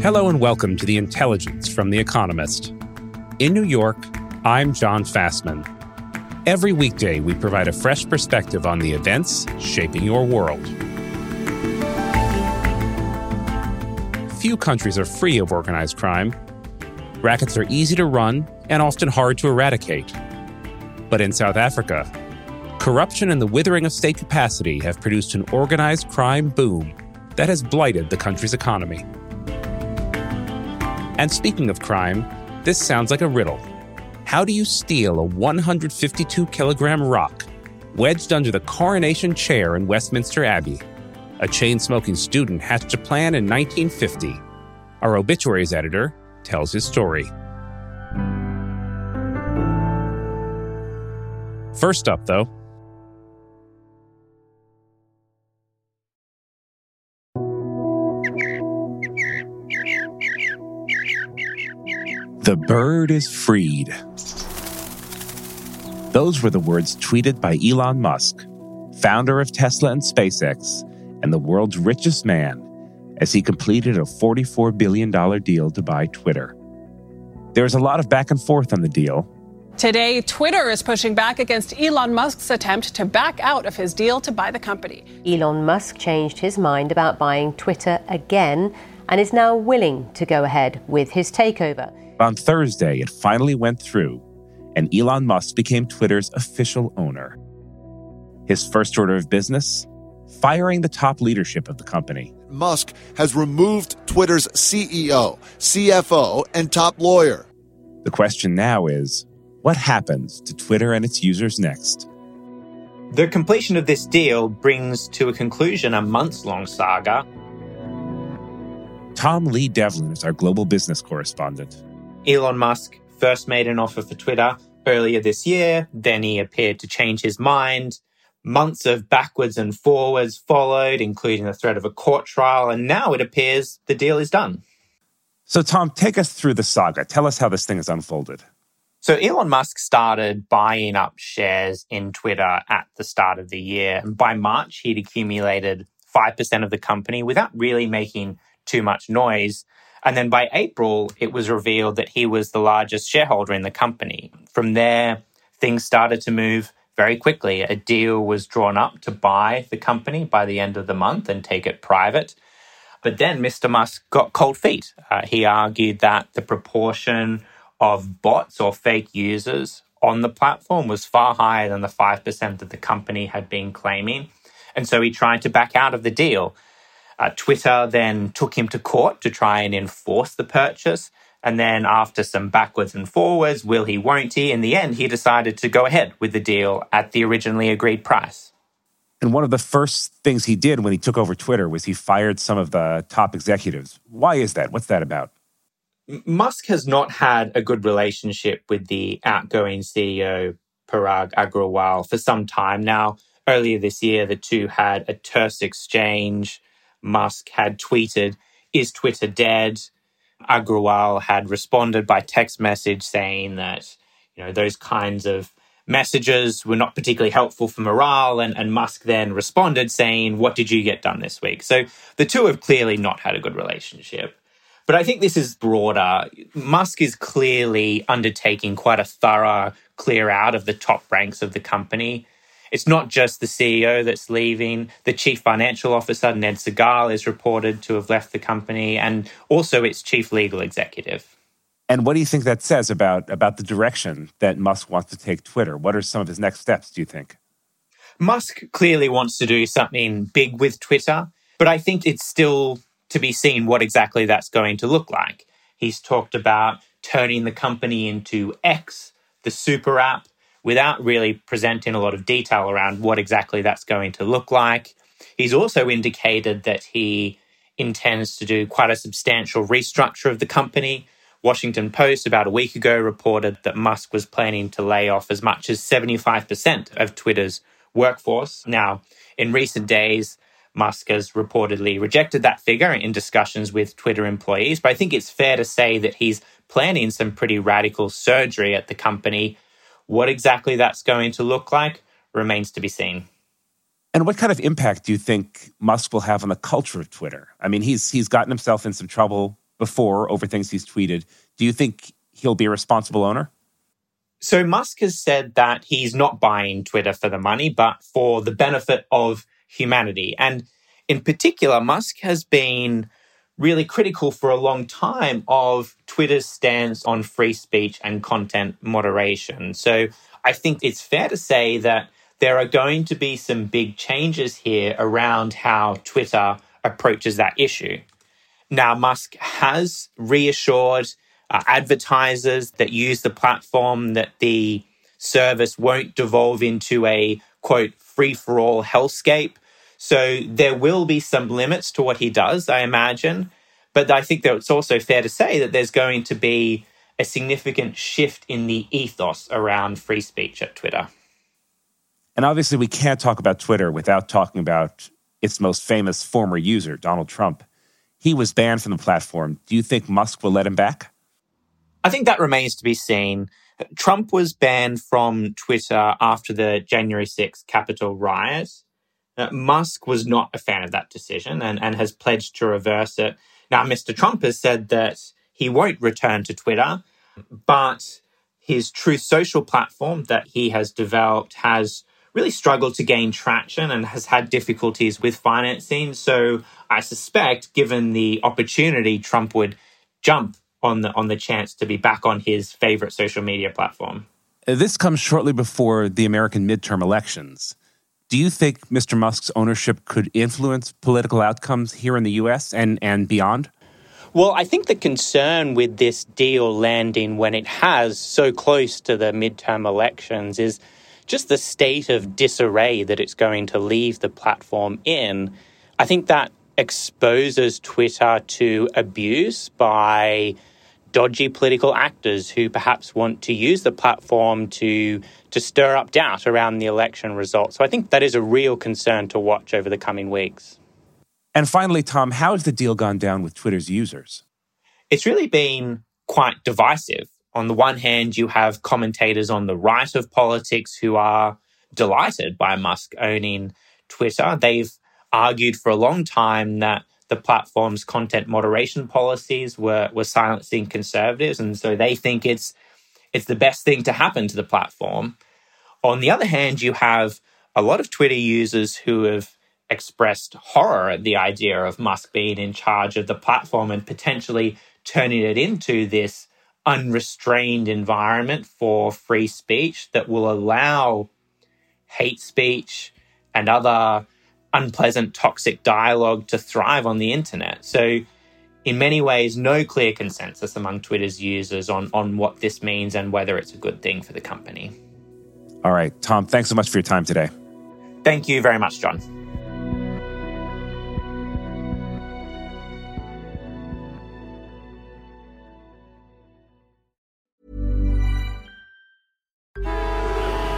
Hello and welcome to The Intelligence from The Economist. In New York, I'm Jon Fasman. Every weekday, we provide a fresh perspective on the events shaping your world. Few countries are free of organized crime. Rackets are easy to run and often hard to eradicate. But in South Africa, corruption and the withering of state capacity have produced an organized crime boom that has blighted the country's economy. And speaking of crime, this sounds like a riddle. How do you steal a 152 kilogram rock wedged under the coronation chair in Westminster Abbey? A chain smoking student hatched a plan in 1950. Our obituaries editor tells his story. First up, though, The bird is freed. Those were the words tweeted by Elon Musk, founder of Tesla and SpaceX, and the world's richest man, as he completed a $44 billion deal to buy Twitter. There was a lot of back and forth on the deal. Today, Twitter is pushing back against Elon Musk's attempt to back out of his deal to buy the company. Elon Musk changed his mind about buying Twitter again and is now willing to go ahead with his takeover. On Thursday, it finally went through, and Elon Musk became Twitter's official owner. His first order of business? Firing the top leadership of the company. Musk has removed Twitter's CEO, CFO, and top lawyer. The question now is what happens to Twitter and its users next? The completion of this deal brings to a conclusion a months long saga. Tom Lee Devlin is our global business correspondent. Elon Musk first made an offer for Twitter earlier this year. Then he appeared to change his mind. Months of backwards and forwards followed, including the threat of a court trial. And now it appears the deal is done. So, Tom, take us through the saga. Tell us how this thing has unfolded. So, Elon Musk started buying up shares in Twitter at the start of the year. And by March, he'd accumulated 5% of the company without really making too much noise. And then by April, it was revealed that he was the largest shareholder in the company. From there, things started to move very quickly. A deal was drawn up to buy the company by the end of the month and take it private. But then Mr. Musk got cold feet. Uh, he argued that the proportion of bots or fake users on the platform was far higher than the 5% that the company had been claiming. And so he tried to back out of the deal. Uh, Twitter then took him to court to try and enforce the purchase. And then, after some backwards and forwards, will he, won't he, in the end, he decided to go ahead with the deal at the originally agreed price. And one of the first things he did when he took over Twitter was he fired some of the top executives. Why is that? What's that about? Musk has not had a good relationship with the outgoing CEO, Parag Agrawal, for some time now. Earlier this year, the two had a terse exchange. Musk had tweeted, Is Twitter dead? Agrawal had responded by text message saying that, you know, those kinds of messages were not particularly helpful for morale. And, and Musk then responded saying, What did you get done this week? So the two have clearly not had a good relationship. But I think this is broader. Musk is clearly undertaking quite a thorough clear out of the top ranks of the company. It's not just the CEO that's leaving. The chief financial officer, Ned Segal, is reported to have left the company, and also its chief legal executive. And what do you think that says about, about the direction that Musk wants to take Twitter? What are some of his next steps, do you think? Musk clearly wants to do something big with Twitter, but I think it's still to be seen what exactly that's going to look like. He's talked about turning the company into X, the super app, without really presenting a lot of detail around what exactly that's going to look like. He's also indicated that he intends to do quite a substantial restructure of the company. Washington Post about a week ago reported that Musk was planning to lay off as much as 75% of Twitter's workforce. Now, in recent days, Musk has reportedly rejected that figure in discussions with Twitter employees, but I think it's fair to say that he's planning some pretty radical surgery at the company. What exactly that's going to look like remains to be seen. And what kind of impact do you think Musk will have on the culture of Twitter? I mean, he's he's gotten himself in some trouble before over things he's tweeted. Do you think he'll be a responsible owner? So Musk has said that he's not buying Twitter for the money, but for the benefit of humanity. And in particular, Musk has been really critical for a long time of Twitter's stance on free speech and content moderation. So I think it's fair to say that there are going to be some big changes here around how Twitter approaches that issue. Now, Musk has reassured uh, advertisers that use the platform that the service won't devolve into a quote free for all hellscape so there will be some limits to what he does, I imagine. But I think that it's also fair to say that there's going to be a significant shift in the ethos around free speech at Twitter. And obviously, we can't talk about Twitter without talking about its most famous former user, Donald Trump. He was banned from the platform. Do you think Musk will let him back? I think that remains to be seen. Trump was banned from Twitter after the January 6th Capitol riot. Uh, Musk was not a fan of that decision and, and has pledged to reverse it. Now, Mr. Trump has said that he won't return to Twitter, but his Truth Social platform that he has developed has really struggled to gain traction and has had difficulties with financing. So I suspect, given the opportunity, Trump would jump on the on the chance to be back on his favorite social media platform. This comes shortly before the American midterm elections. Do you think Mr. Musk's ownership could influence political outcomes here in the US and, and beyond? Well, I think the concern with this deal landing when it has so close to the midterm elections is just the state of disarray that it's going to leave the platform in. I think that exposes Twitter to abuse by dodgy political actors who perhaps want to use the platform to to stir up doubt around the election results. So I think that is a real concern to watch over the coming weeks. And finally, Tom, how has the deal gone down with Twitter's users? It's really been quite divisive. On the one hand, you have commentators on the right of politics who are delighted by Musk owning Twitter. They've argued for a long time that the platform's content moderation policies were were silencing conservatives, and so they think it's it's the best thing to happen to the platform. On the other hand, you have a lot of Twitter users who have expressed horror at the idea of Musk being in charge of the platform and potentially turning it into this unrestrained environment for free speech that will allow hate speech and other unpleasant, toxic dialogue to thrive on the internet. So, in many ways, no clear consensus among Twitter's users on, on what this means and whether it's a good thing for the company. All right, Tom, thanks so much for your time today. Thank you very much, John.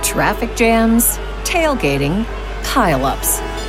Traffic jams, tailgating, pileups.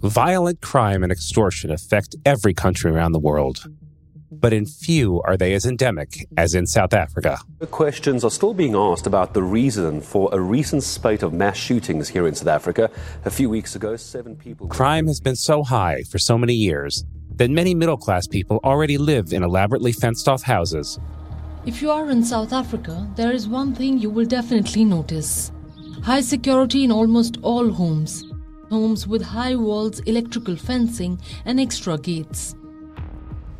Violent crime and extortion affect every country around the world. But in few are they as endemic as in South Africa. Questions are still being asked about the reason for a recent spate of mass shootings here in South Africa. A few weeks ago, seven people. Crime has been so high for so many years that many middle class people already live in elaborately fenced off houses. If you are in South Africa, there is one thing you will definitely notice high security in almost all homes. Homes with high walls, electrical fencing, and extra gates.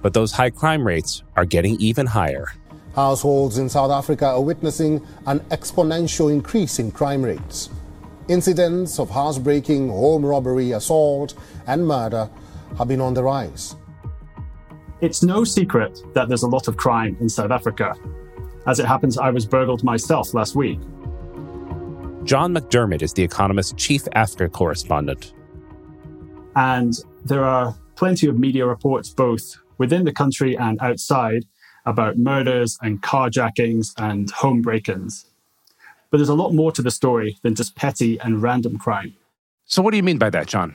But those high crime rates are getting even higher. Households in South Africa are witnessing an exponential increase in crime rates. Incidents of housebreaking, home robbery, assault, and murder have been on the rise. It's no secret that there's a lot of crime in South Africa. As it happens, I was burgled myself last week. John McDermott is The Economist's chief Africa correspondent. And there are plenty of media reports, both within the country and outside, about murders and carjackings and home break ins. But there's a lot more to the story than just petty and random crime. So, what do you mean by that, John?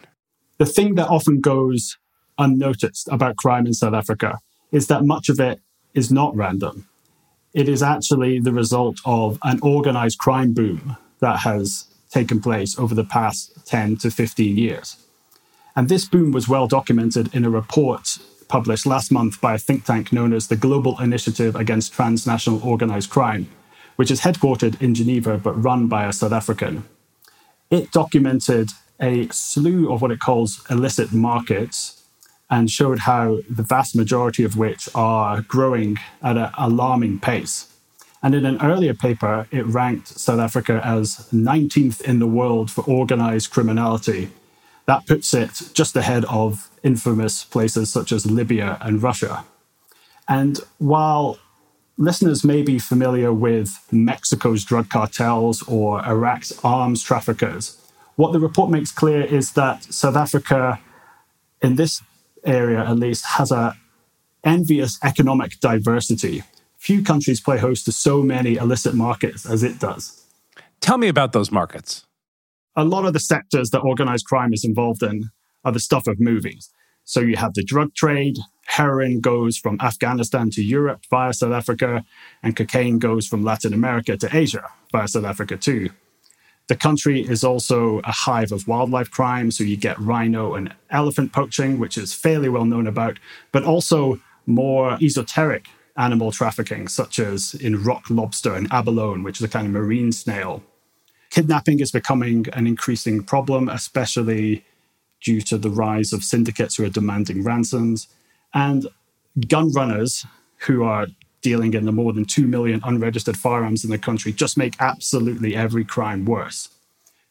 The thing that often goes unnoticed about crime in South Africa is that much of it is not random. It is actually the result of an organized crime boom that has taken place over the past 10 to 15 years. And this boom was well documented in a report published last month by a think tank known as the Global Initiative Against Transnational Organized Crime, which is headquartered in Geneva but run by a South African. It documented a slew of what it calls illicit markets and showed how the vast majority of which are growing at an alarming pace. And in an earlier paper, it ranked South Africa as 19th in the world for organized criminality. That puts it just ahead of infamous places such as Libya and Russia. And while listeners may be familiar with Mexico's drug cartels or Iraq's arms traffickers, what the report makes clear is that South Africa, in this area at least, has a envious economic diversity. Few countries play host to so many illicit markets as it does. Tell me about those markets. A lot of the sectors that organized crime is involved in are the stuff of movies. So you have the drug trade, heroin goes from Afghanistan to Europe via South Africa, and cocaine goes from Latin America to Asia via South Africa too. The country is also a hive of wildlife crime, so you get rhino and elephant poaching, which is fairly well known about, but also more esoteric animal trafficking, such as in rock lobster and abalone, which is a kind of marine snail. Kidnapping is becoming an increasing problem, especially due to the rise of syndicates who are demanding ransoms, and gun runners who are dealing in the more than 2 million unregistered firearms in the country just make absolutely every crime worse.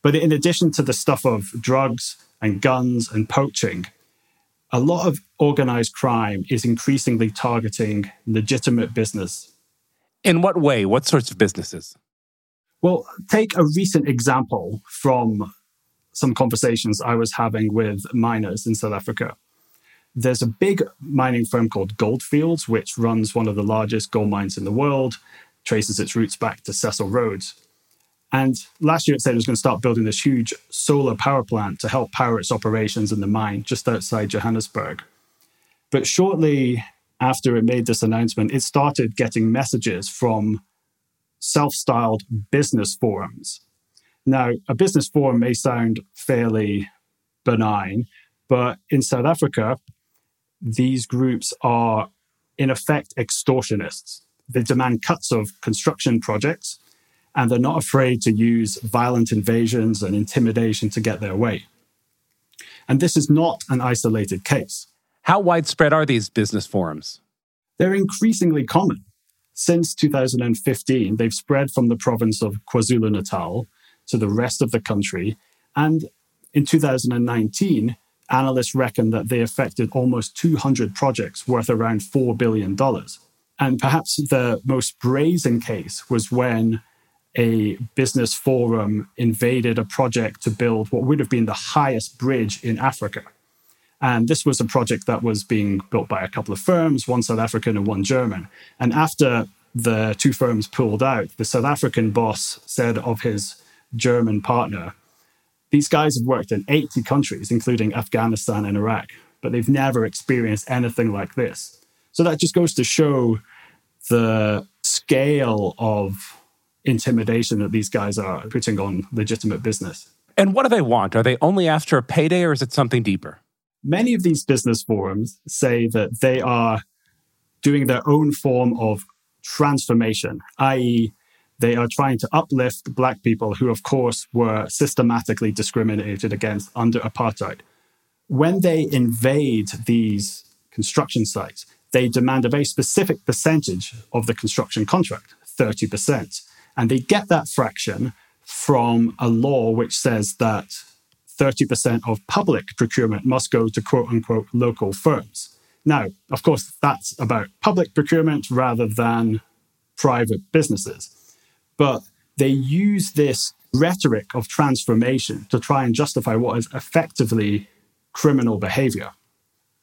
But in addition to the stuff of drugs and guns and poaching, a lot of organized crime is increasingly targeting legitimate business. In what way? What sorts of businesses? Well, take a recent example from some conversations I was having with miners in South Africa. There's a big mining firm called Goldfields, which runs one of the largest gold mines in the world, traces its roots back to Cecil Rhodes. And last year it said it was going to start building this huge solar power plant to help power its operations in the mine just outside Johannesburg. But shortly after it made this announcement, it started getting messages from self styled business forums. Now, a business forum may sound fairly benign, but in South Africa, these groups are in effect extortionists. They demand cuts of construction projects, and they're not afraid to use violent invasions and intimidation to get their way. And this is not an isolated case. How widespread are these business forums? They're increasingly common. Since 2015, they've spread from the province of KwaZulu Natal to the rest of the country. And in 2019, analysts reckon that they affected almost 200 projects worth around $4 billion. And perhaps the most brazen case was when a business forum invaded a project to build what would have been the highest bridge in Africa. And this was a project that was being built by a couple of firms, one South African and one German. And after the two firms pulled out, the South African boss said of his German partner, these guys have worked in 80 countries, including Afghanistan and Iraq, but they've never experienced anything like this. So that just goes to show the scale of intimidation that these guys are putting on legitimate business. And what do they want? Are they only after a payday or is it something deeper? Many of these business forums say that they are doing their own form of transformation, i.e., they are trying to uplift black people who, of course, were systematically discriminated against under apartheid. When they invade these construction sites, they demand a very specific percentage of the construction contract, 30%. And they get that fraction from a law which says that 30% of public procurement must go to quote unquote local firms. Now, of course, that's about public procurement rather than private businesses. But they use this rhetoric of transformation to try and justify what is effectively criminal behavior.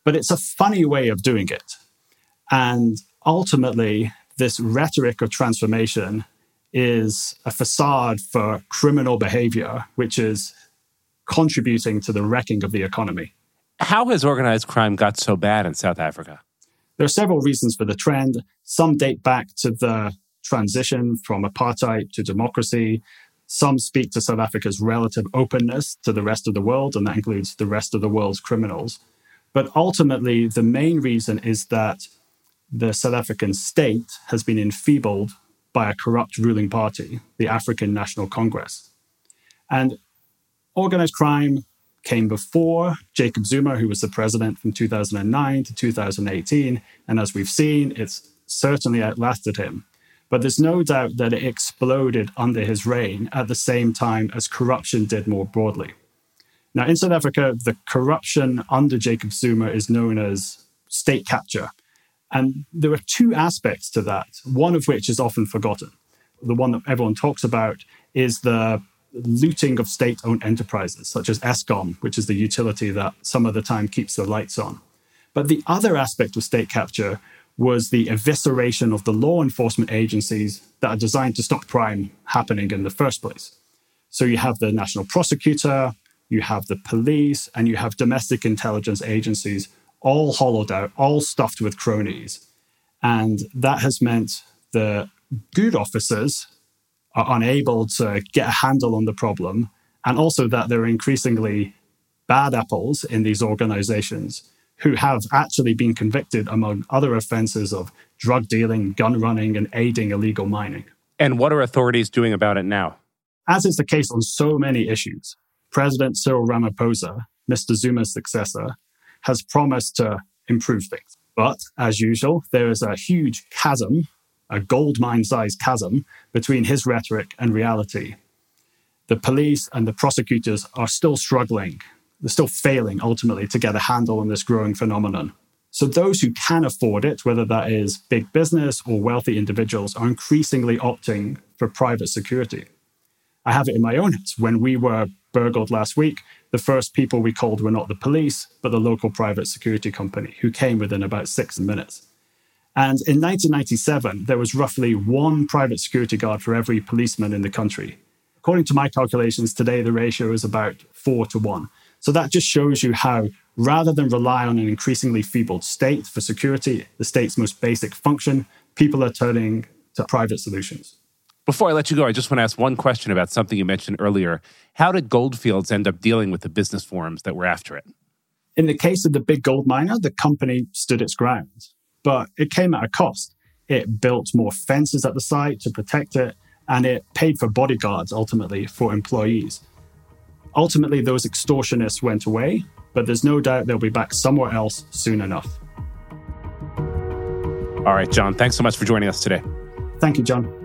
But it's a funny way of doing it. And ultimately, this rhetoric of transformation is a facade for criminal behavior, which is contributing to the wrecking of the economy. How has organized crime got so bad in South Africa? There are several reasons for the trend. Some date back to the transition from apartheid to democracy. Some speak to South Africa's relative openness to the rest of the world, and that includes the rest of the world's criminals. But ultimately, the main reason is that the South African state has been enfeebled by a corrupt ruling party, the African National Congress. And organized crime came before Jacob Zuma, who was the president from 2009 to 2018. And as we've seen, it's certainly outlasted him. But there's no doubt that it exploded under his reign at the same time as corruption did more broadly. Now, in South Africa, the corruption under Jacob Zuma is known as state capture. And there are two aspects to that, one of which is often forgotten. The one that everyone talks about is the looting of state owned enterprises, such as Eskom, which is the utility that some of the time keeps the lights on. But the other aspect of state capture was the evisceration of the law enforcement agencies that are designed to stop crime happening in the first place. So you have the national prosecutor, you have the police, and you have domestic intelligence agencies all hollowed out, all stuffed with cronies. And that has meant the good officers are unable to get a handle on the problem, and also that there are increasingly bad apples in these organizations who have actually been convicted, among other offenses, of drug dealing, gun running, and aiding illegal mining. And what are authorities doing about it now? As is the case on so many issues, President Cyril Ramaphosa, Mr. Zuma's successor, has promised to improve things. But as usual, there is a huge chasm, a gold mine sized chasm, between his rhetoric and reality. The police and the prosecutors are still struggling they're still failing ultimately to get a handle on this growing phenomenon. So those who can afford it, whether that is big business or wealthy individuals, are increasingly opting for private security. I have it in my own house. When we were burgled last week, the first people we called were not the police, but the local private security company, who came within about six minutes. And in 1997, there was roughly one private security guard for every policeman in the country. According to my calculations, today the ratio is about four to one. So that just shows you how, rather than rely on an increasingly feeble state for security, the state's most basic function, people are turning to private solutions. Before I let you go, I just want to ask one question about something you mentioned earlier. How did Goldfields end up dealing with the business forums that were after it? In the case of the big gold miner, the company stood its ground, but it came at a cost. It built more fences at the site to protect it, and it paid for bodyguards ultimately for employees. Ultimately, those extortionists went away, but there's no doubt they'll be back somewhere else soon enough. All right, John, thanks so much for joining us today. Thank you, John.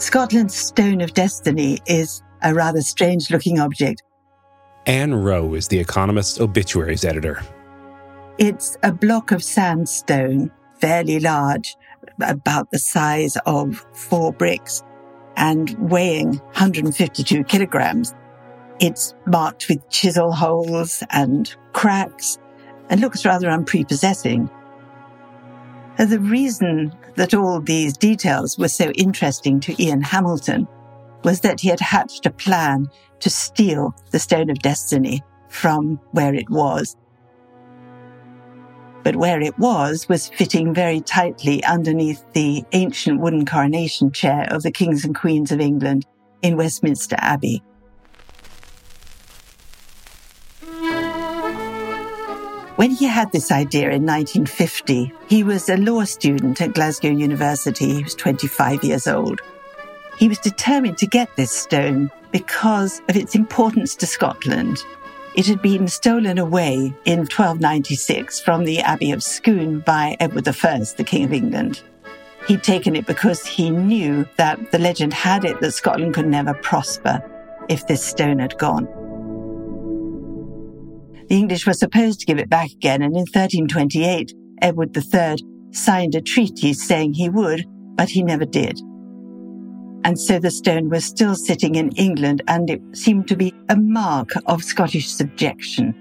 Scotland's Stone of Destiny is a rather strange looking object Ann Wroe is The Economist's obituaries editor. It's a block of sandstone, fairly large, about the size of four bricks, and weighing 152 kilograms. It's marked with chisel holes and cracks and looks rather unprepossessing. The reason that all these details were so interesting to Ian Hamilton was that he had hatched a plan to steal the Stone of Destiny from where it was. but where it was was fitting very tightly underneath the ancient wooden coronation chair of the kings and queens of England in Westminster Abbey. When he had this idea in 1950, he was a law student at Glasgow University. He was 25 years old. He was determined to get this stone because of its importance to Scotland. It had been stolen away in 1296 from the Abbey of Scone by Edward I, the King of England. He'd taken it because he knew that the legend had it that Scotland could never prosper if this stone had gone. The English were supposed to give it back again, and in 1328, Edward III signed a treaty saying he would, but he never did. And so the stone was still sitting in England, and it seemed to be a mark of Scottish subjection.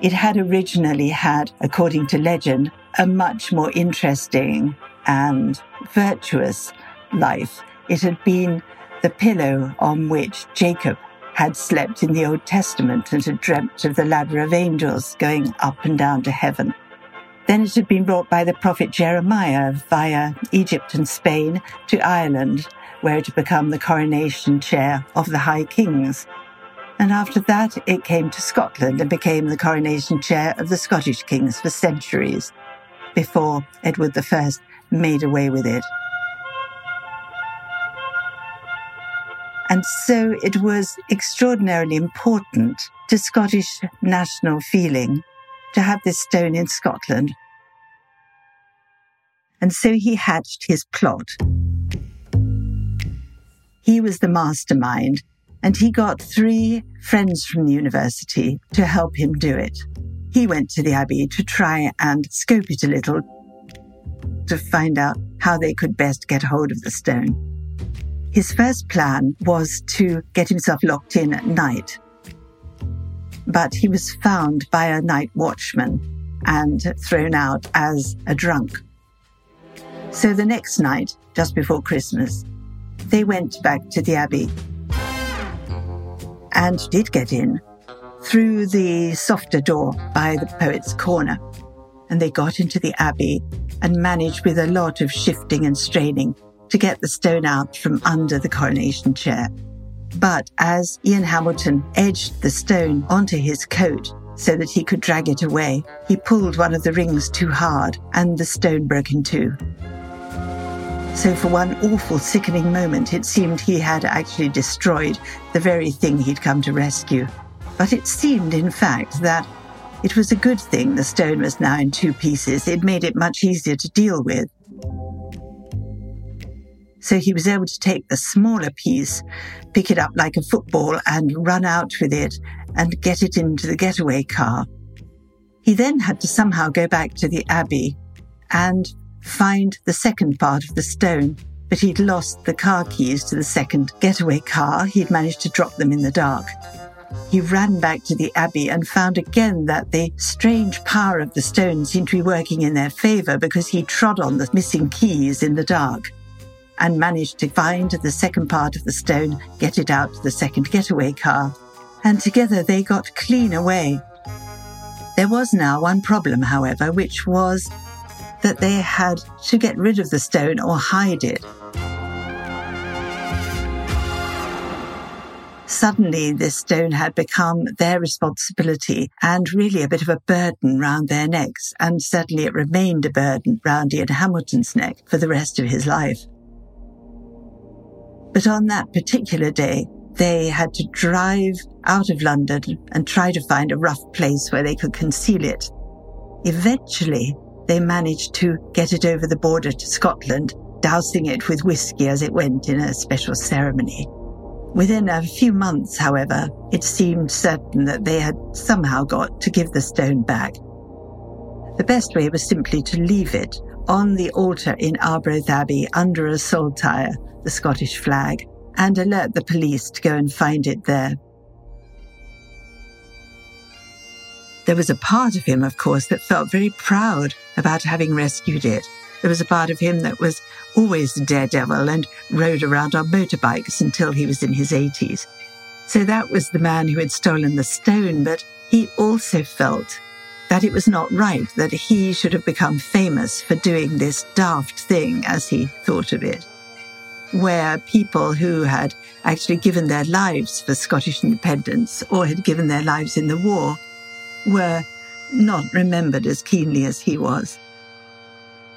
It had originally had, according to legend, a much more interesting and virtuous life. It had been the pillow on which Jacob had slept in the Old Testament and had dreamt of the ladder of angels going up and down to heaven. Then it had been brought by the prophet Jeremiah via Egypt and Spain to Ireland, where it had become the coronation chair of the High Kings. And after that, it came to Scotland and became the coronation chair of the Scottish kings for centuries, before Edward I made away with it. And so it was extraordinarily important to Scottish national feeling to have this stone in Scotland. And so he hatched his plot. He was the mastermind, and he got three friends from the university to help him do it. He went to the Abbey to try and scope it a little to find out how they could best get hold of the stone. His first plan was to get himself locked in at night. But he was found by a night watchman and thrown out as a drunk. So the next night, just before Christmas, they went back to the Abbey and did get in through the softer door by the Poet's Corner. And they got into the Abbey and managed with a lot of shifting and straining to get the stone out from under the coronation chair. But as Ian Hamilton edged the stone onto his coat so that he could drag it away, he pulled one of the rings too hard and the stone broke in two. So, for one awful, sickening moment, it seemed he had actually destroyed the very thing he'd come to rescue. But it seemed, in fact, that it was a good thing the stone was now in two pieces. It made it much easier to deal with. So he was able to take the smaller piece, pick it up like a football, and run out with it and get it into the getaway car. He then had to somehow go back to the Abbey and find the second part of the stone, but he'd lost the car keys to the second getaway car. He'd managed to drop them in the dark. He ran back to the Abbey and found again that the strange power of the stone seemed to be working in their favour because he trod on the missing keys in the dark and managed to find the second part of the stone, get it out to the second getaway car, and together they got clean away. There was now one problem, however, which was that they had to get rid of the stone or hide it. Suddenly, this stone had become their responsibility and really a bit of a burden round their necks, and certainly it remained a burden round Ian Hamilton's neck for the rest of his life. But on that particular day, they had to drive out of London and try to find a rough place where they could conceal it. Eventually, they managed to get it over the border to Scotland, dousing it with whiskey as it went in a special ceremony. Within a few months, however, it seemed certain that they had somehow got to give the stone back. The best way was simply to leave it on the altar in Arbroath Abbey under a saltire the Scottish flag and alert the police to go and find it there. There was a part of him, of course, that felt very proud about having rescued it. There was a part of him that was always a daredevil and rode around on motorbikes until he was in his 80s. So that was the man who had stolen the stone, but he also felt that it was not right that he should have become famous for doing this daft thing, as he thought of it, where people who had actually given their lives for Scottish independence or had given their lives in the war were not remembered as keenly as he was.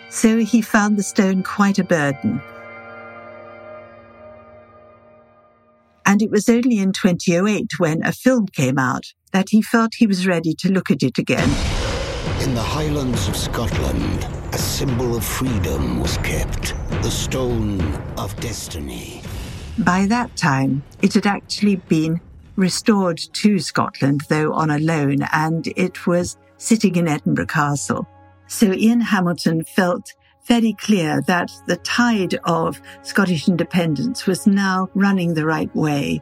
So he found the stone quite a burden. And it was only in 2008 when a film came out that he felt he was ready to look at it again. In the Highlands of Scotland, a symbol of freedom was kept the Stone of Destiny. By that time, it had actually been restored to Scotland, though on a loan, and it was sitting in Edinburgh Castle. So Ian Hamilton felt very clear that the tide of Scottish independence was now running the right way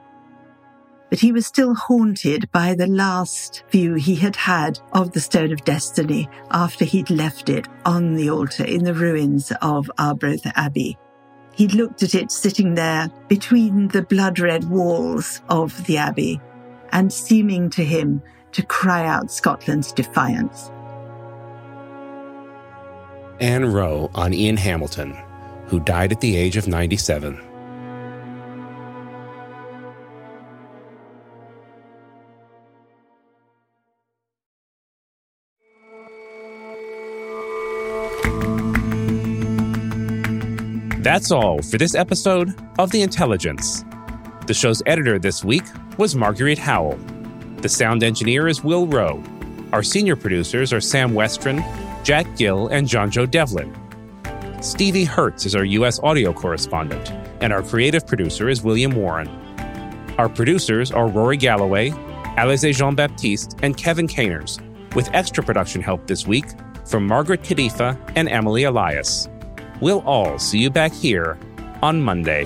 but he was still haunted by the last view he had had of the Stone of Destiny after he'd left it on the altar in the ruins of Arbroath Abbey. He'd looked at it sitting there between the blood red walls of the Abbey and seeming to him to cry out Scotland's defiance. Ann Wroe on Ian Hamilton, who died at the age of 97. That's all for this episode of The Intelligence. The show's editor this week was Marguerite Howell. The sound engineer is Will Rowe. Our senior producers are Sam Westron, Jack Gill, and John Joe Devlin. Stevie Hertz is our U.S. audio correspondent, and our creative producer is William Warren. Our producers are Rory Galloway, Alize Jean Baptiste, and Kevin Caners, with extra production help this week from Margaret Kadifa and Emily Elias. We'll all see you back here on Monday.